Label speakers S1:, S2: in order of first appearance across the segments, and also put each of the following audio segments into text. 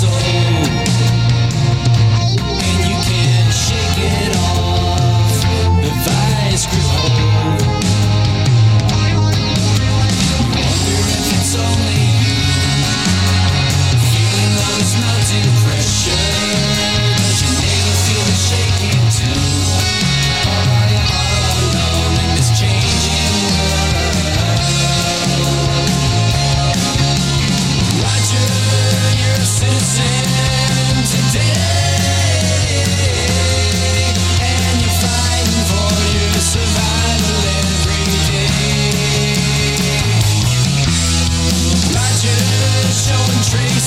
S1: soul, and you can't shake it off.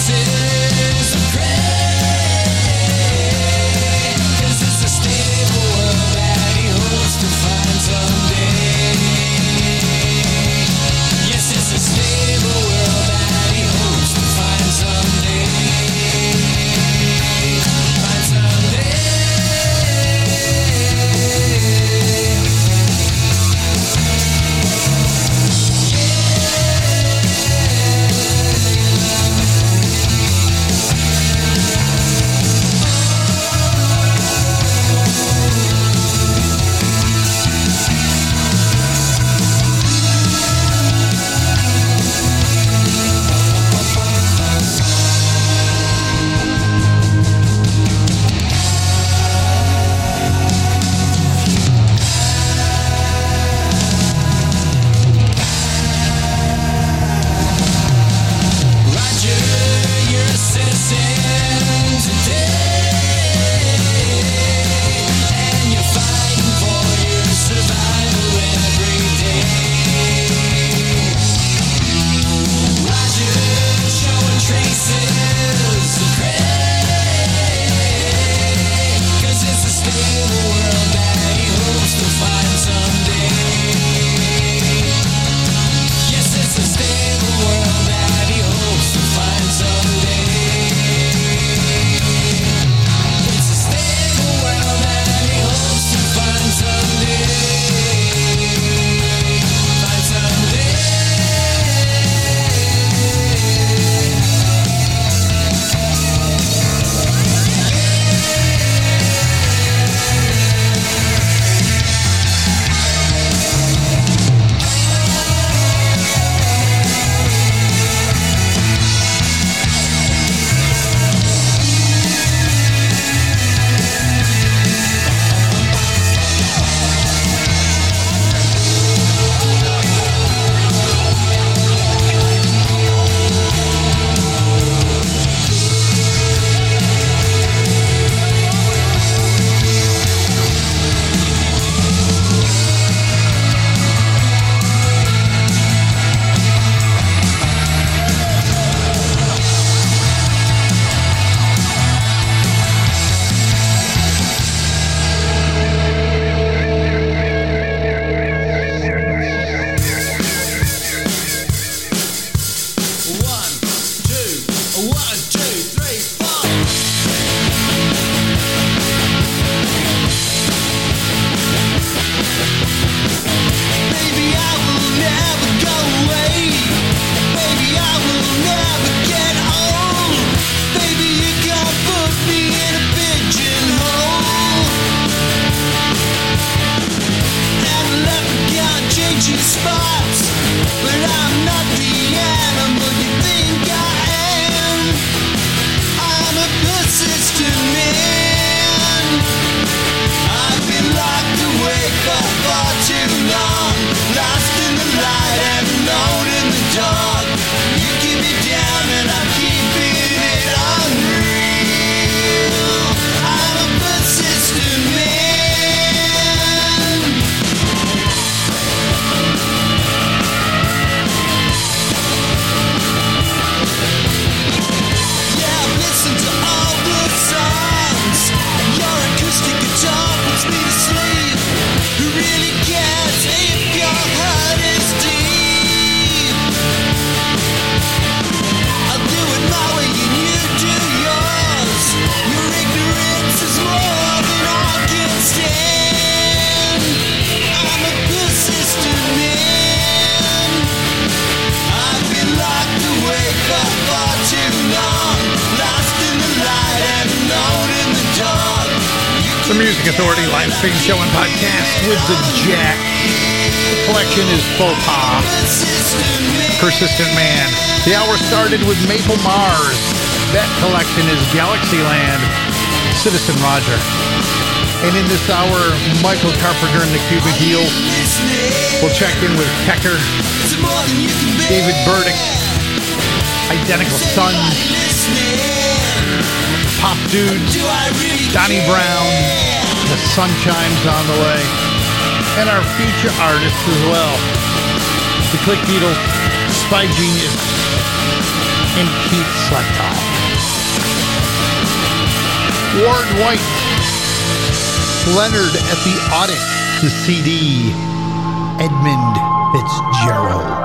S1: This Authority live stream show and podcast with the JAC. The collection is Faux Pas. Persistent Man. The hour started with Maple Mars. That collection is Galaxyland. Citizen Roger. And in this hour, Michael Carpenter and the Cuban Heel. We'll check in with Pecker, David Burdick, Identical Sons, Pop Dudes, Donnie Brown, the sun on the way. And our future artists as well. The Click Beetles, Spy Genius, and Keith Slettedahl. Ward White, Leonard at the Audit, the CD, Edmund Fitzgerald.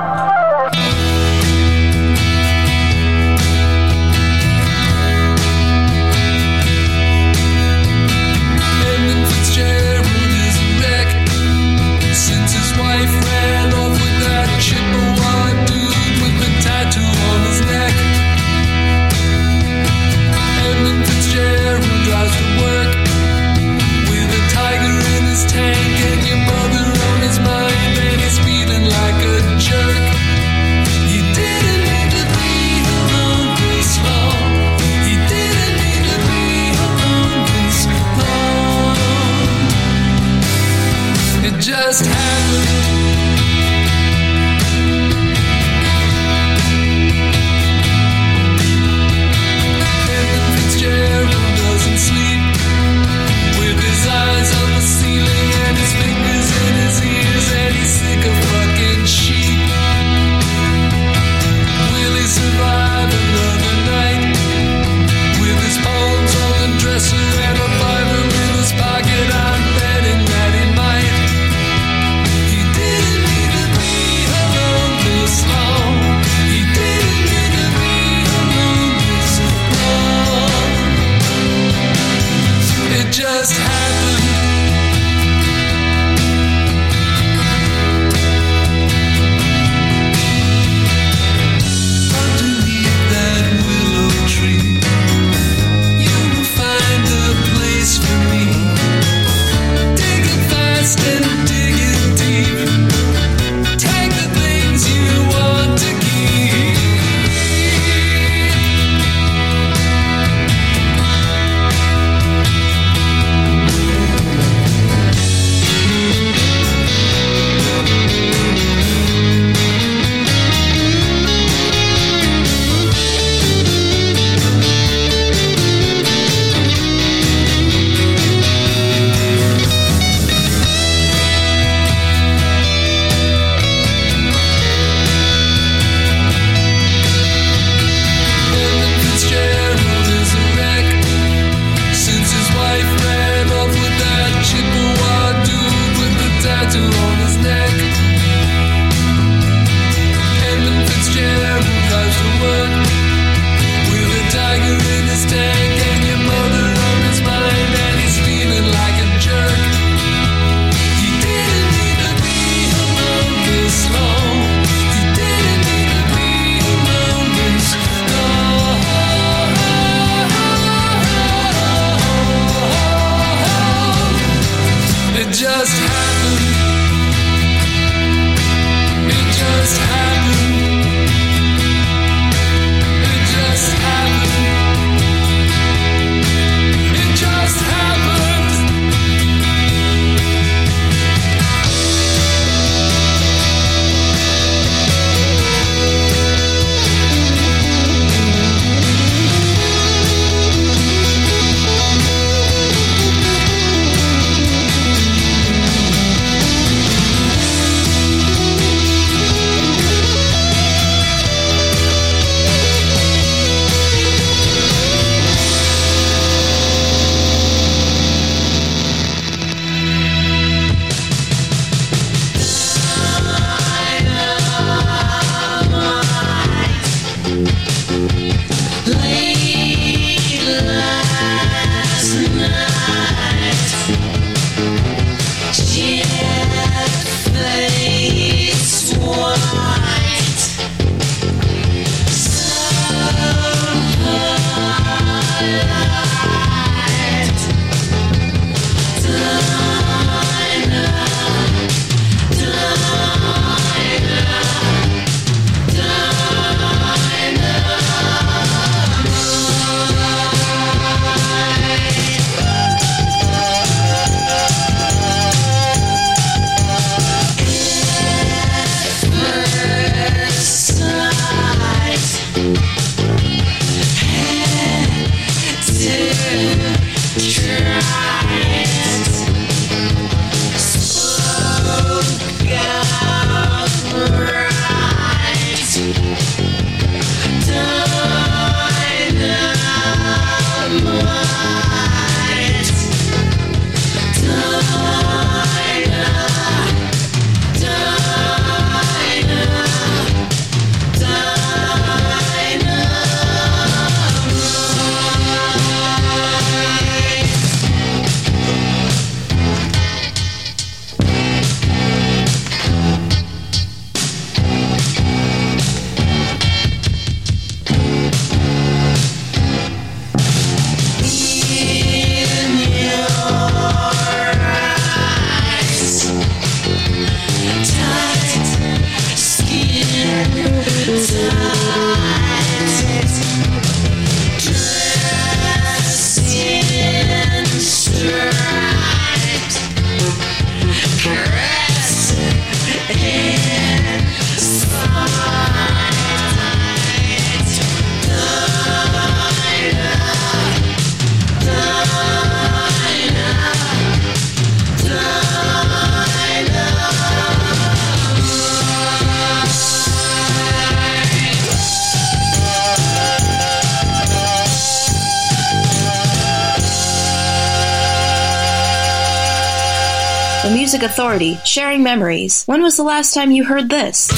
S2: Music Authority, sharing memories. When was the last time you heard this?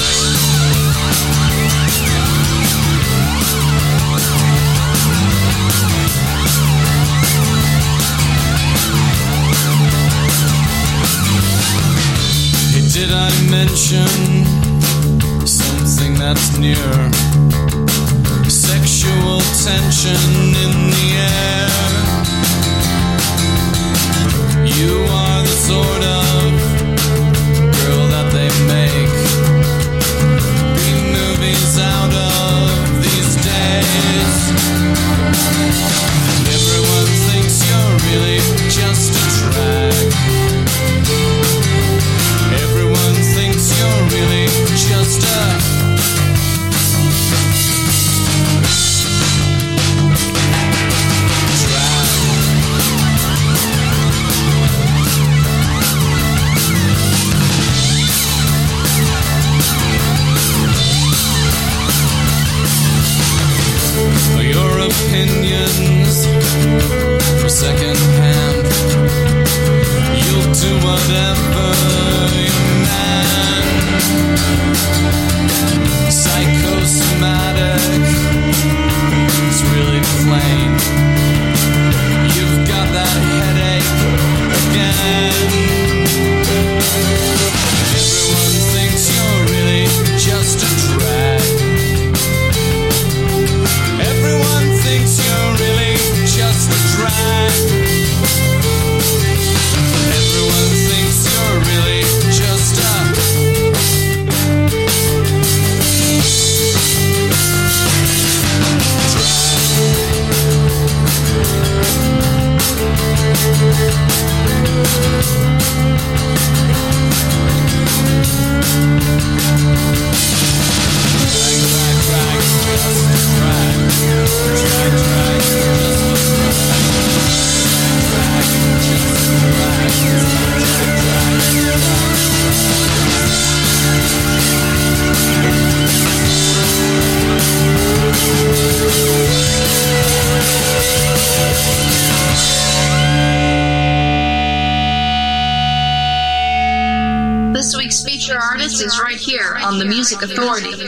S1: Did I mention something that's near? Sexual tension in the air. You are the sort of Everyone thinks you're really just opinions for second hand. You'll do whatever you man. Psychosomatic. It's really plain.
S2: Authority.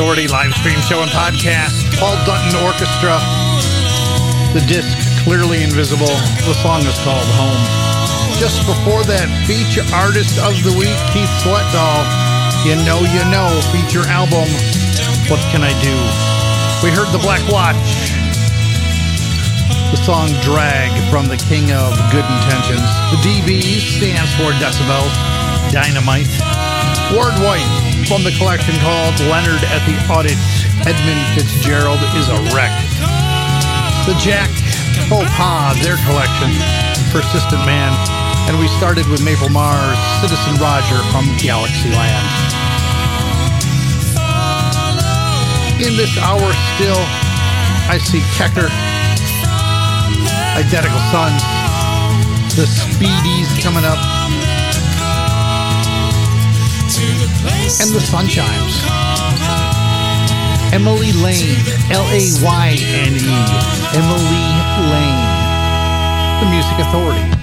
S2: Authority
S3: live stream show and podcast. Paul Dutton Orchestra. The disc clearly invisible. The song is called Home. Just before that, feature artist of the week, Keith Slettedahl. You know, you know, feature album. What can I do? We heard the Black Watch. The song Drag from the King of Good Intentions. The DB stands for Decibel Dynamite. Ward White from on the collection called Leonard at the Audit. Edmund Fitzgerald is a wreck. The JAC Faux Pas, their collection, Persistent Man. And we started with Maple Mars, Citizen Roger from Galaxyland. In this hour still, I see Kecker, Identical Sons, The Speedies coming up. and the Sunshines. Emily Layne, L A Y N E, Emily Layne, the Music Authority.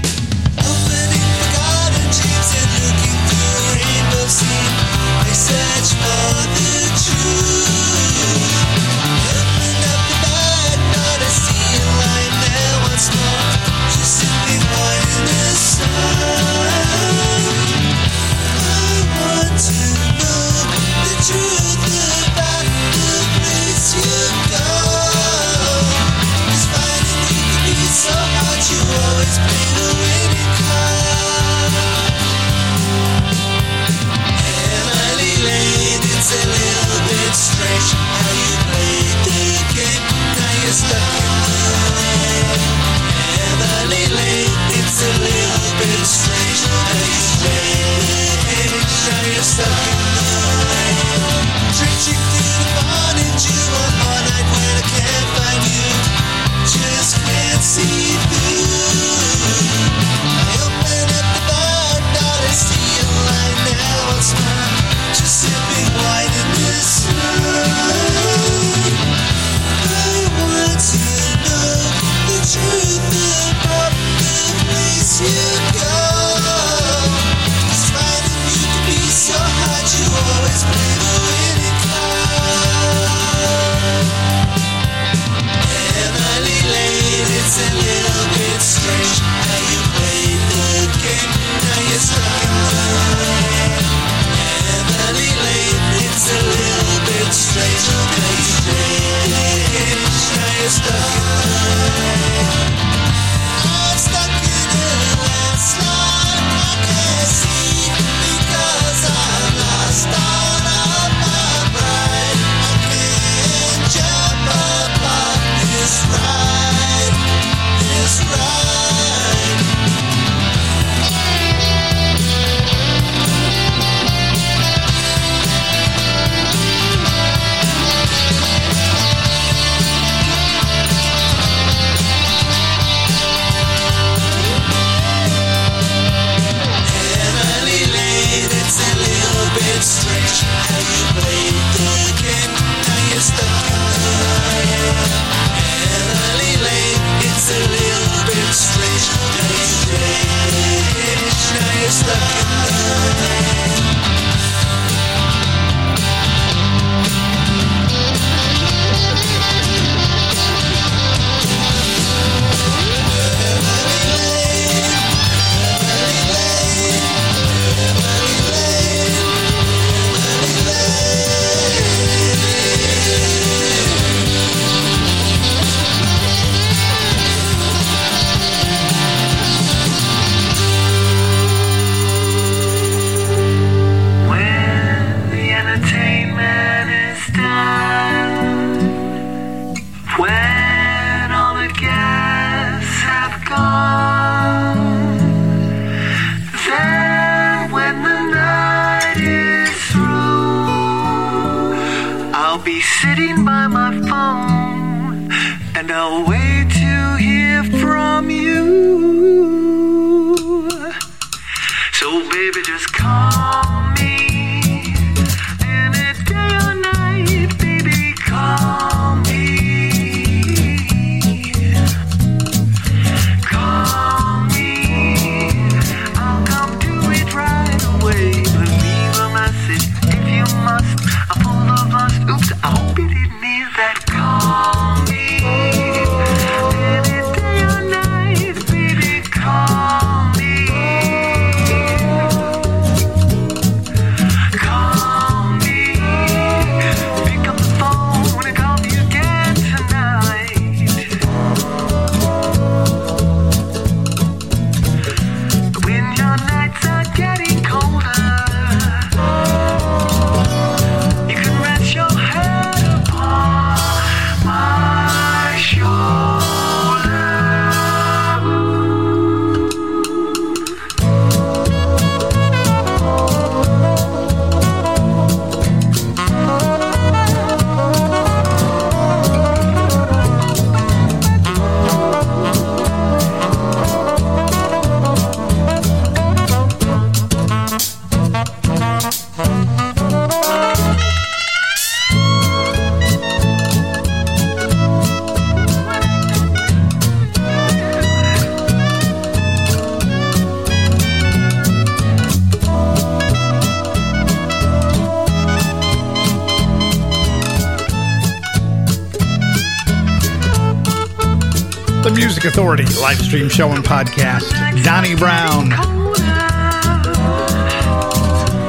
S1: Authority live stream show and podcast. Donnie Brown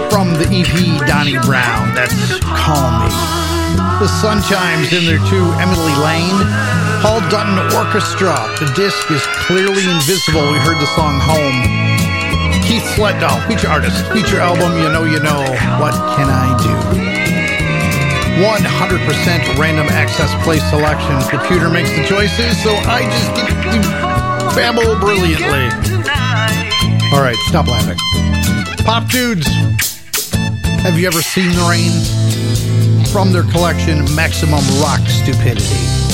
S1: from the EP Donnie Brown. That's Call Me. The Sun Chimes in there too. Emily Layne. Paul Dutton Orchestra. The disc is clearly invisible. We heard the song Home. Keith Slettedahl, feature artist, feature album, You Know You Know, What Can I Do? 100% random access play selection. Computer makes the choices, so I just get to babble brilliantly. All right, stop laughing. Pop Dudes, have you ever seen the rain? From their collection, Maximum Rock Stupidity.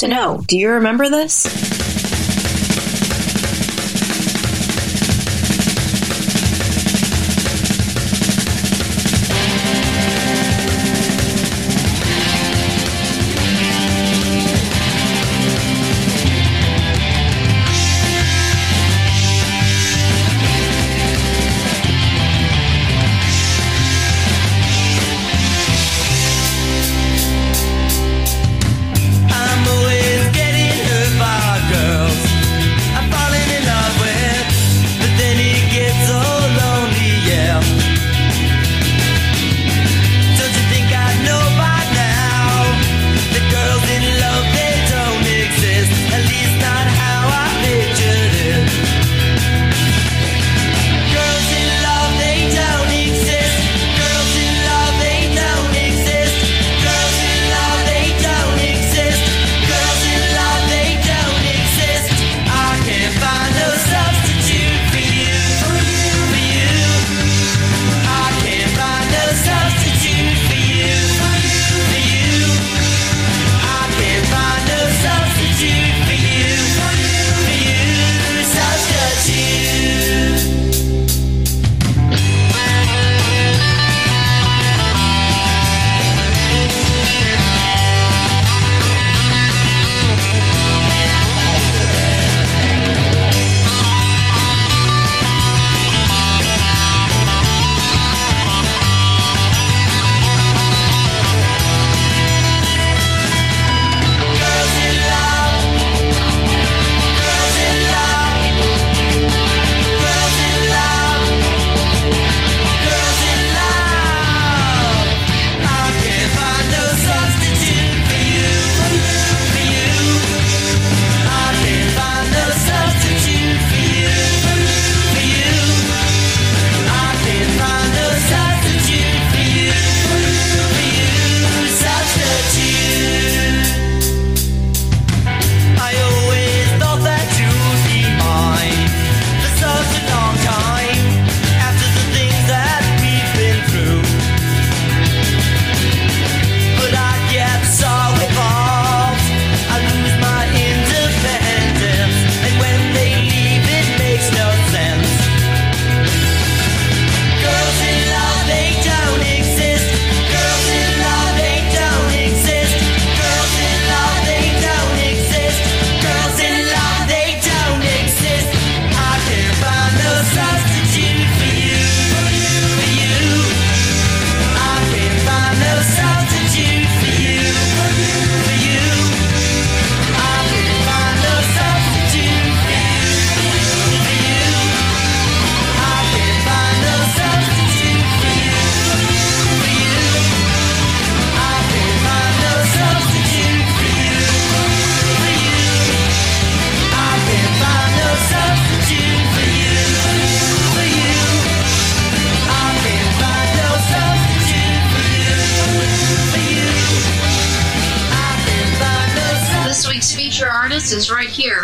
S4: To know Do you remember this?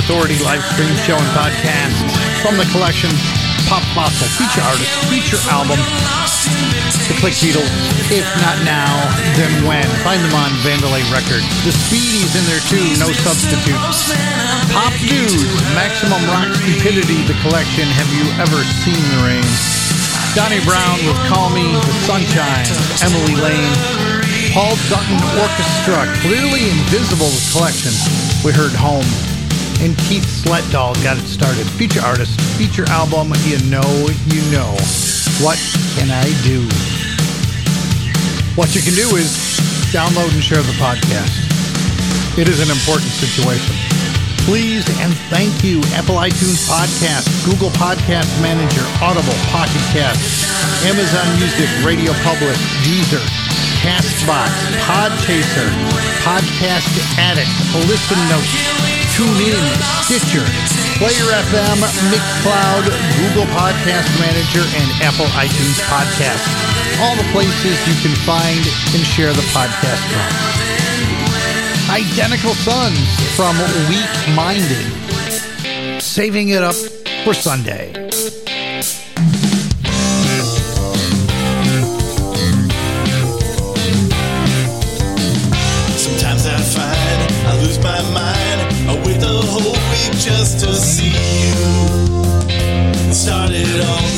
S5: Authority live stream show and podcast from the collection Pop Fossil feature artist feature album. The Click Beetles. If not now, then when? Find them on Vandalay Records. The Speedies in there too. No substitute. Pop Dudes. Maximum Rock Stupidity. The collection. Have you ever seen the rain? Donnie Brown with Call Me the Sunshine. Emily Layne. Paul Dutton Orchestra, clearly invisible collection. We heard Home. And Keith Slettedahl got it started. Feature artist, feature album, you know, you know. What can I do? What you can do is download and share the podcast. It is an important situation. Please and thank you, Apple iTunes Podcast, Google Podcast Manager, Audible, Pocket Cast, Amazon Music, Radio Public, Deezer, Castbox, Podchaser, Podcast Addict, Listen Notes, TuneIn, Stitcher, Player FM, Mixcloud, Google Podcast Manager, and Apple iTunes Podcast. All the places you can find and share the podcast from. Identical Sons from Weak Minded. Saving it up for Sunday.
S6: Started all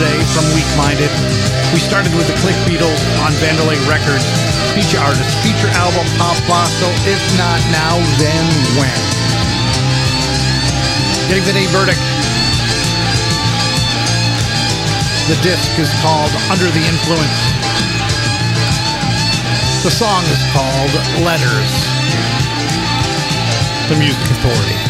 S6: today from
S5: Weak Minded. We started with the Click Beetles on Vanderlei Records. Feature artist, feature album, Pop Fossil. If not now, then when? Getting the day verdict. The disc is called Under the Influence. The song is called Letters. The Music Authority.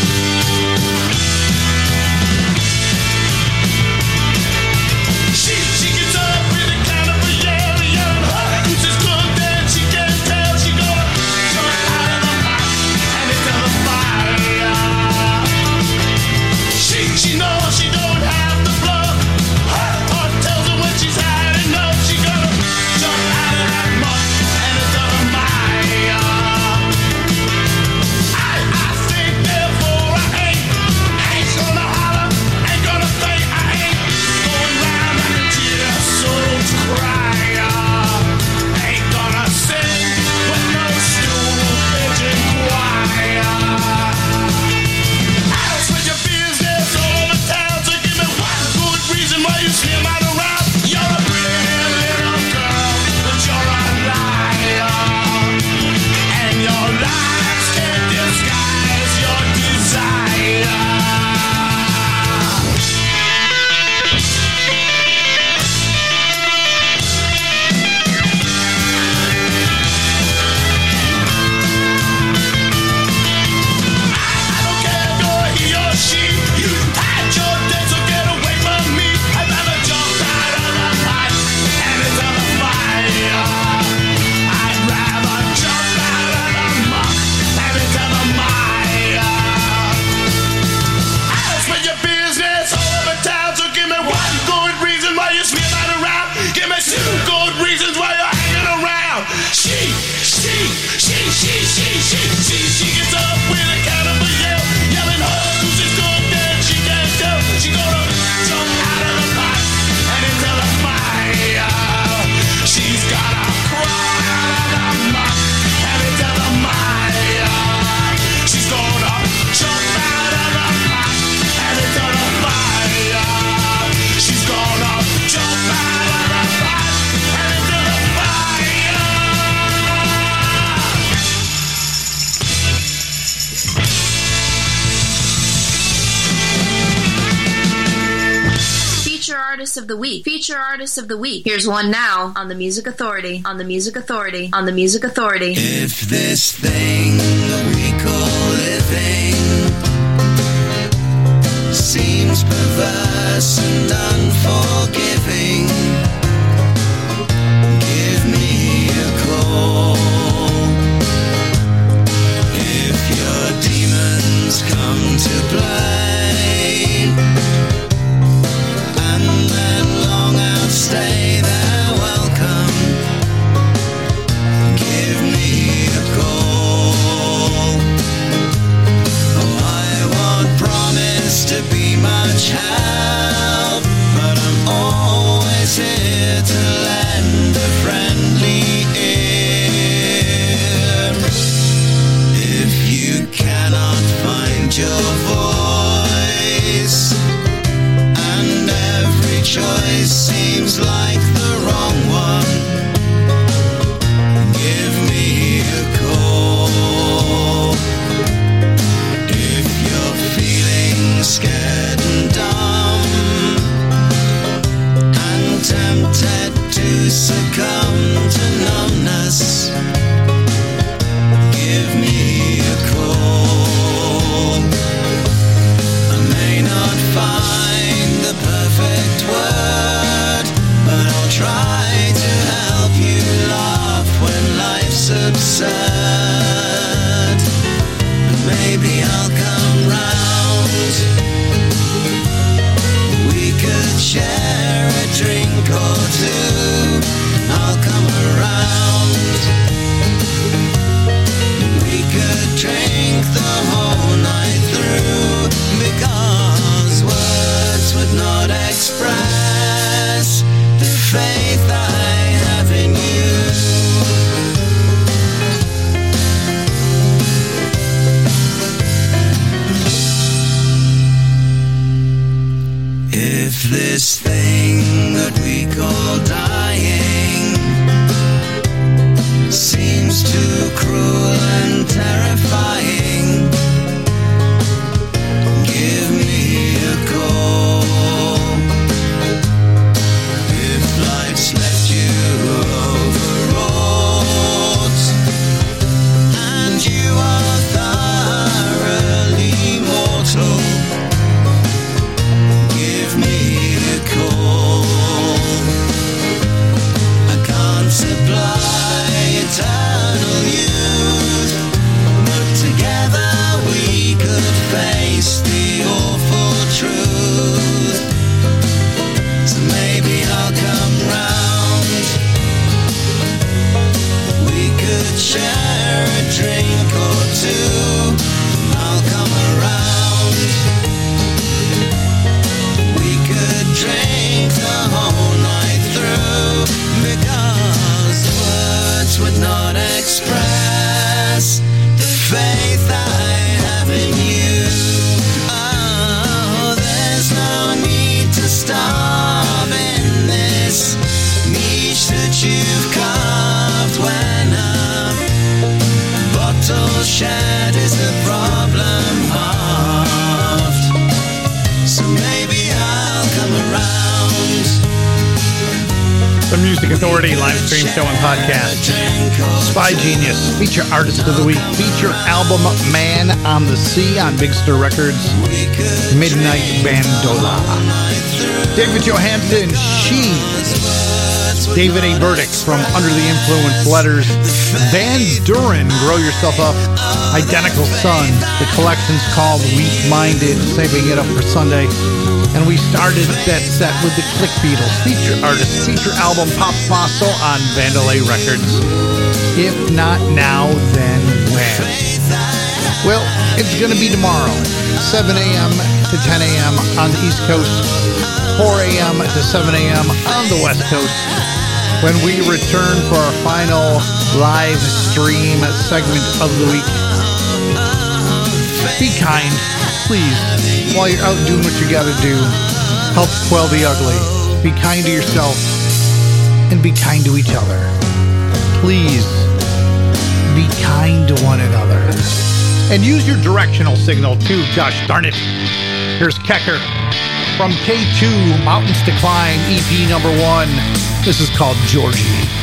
S2: Artist of the week. Here's one now on the Music Authority. On the Music Authority. On the Music Authority.
S3: If this thing we call living seems perverse and unforgiving, The
S5: Music Authority live stream show and podcast. Spygenius, feature artist of the week, feature album Man on the Sea on Big Stir Records, Midnight Bandola. David Johansen, She, David A. Burdick from Under the Influence Letters, Van Duren, Grow Yourself Up, Identical Son, the collection's called Weak Minded, saving it up for Sunday. And we started that set with the Click Beetles, feature artist, feature album Pop Fossil on Vandalay Records. If not now, then when? Well, it's going to be tomorrow, 7 a.m. to 10 a.m. on the East Coast, 4 a.m. to 7 a.m. on the West Coast, when we return for our final live stream segment of the week. Be kind, please, while you're out doing what you gotta do. Help quell the ugly. Be kind to yourself and be kind to each other. Please, be kind to one another. And use your directional signal too, gosh darn it. Here's Kecker
S4: from K2 Mountains to Climb EP number one. This is called Georgie.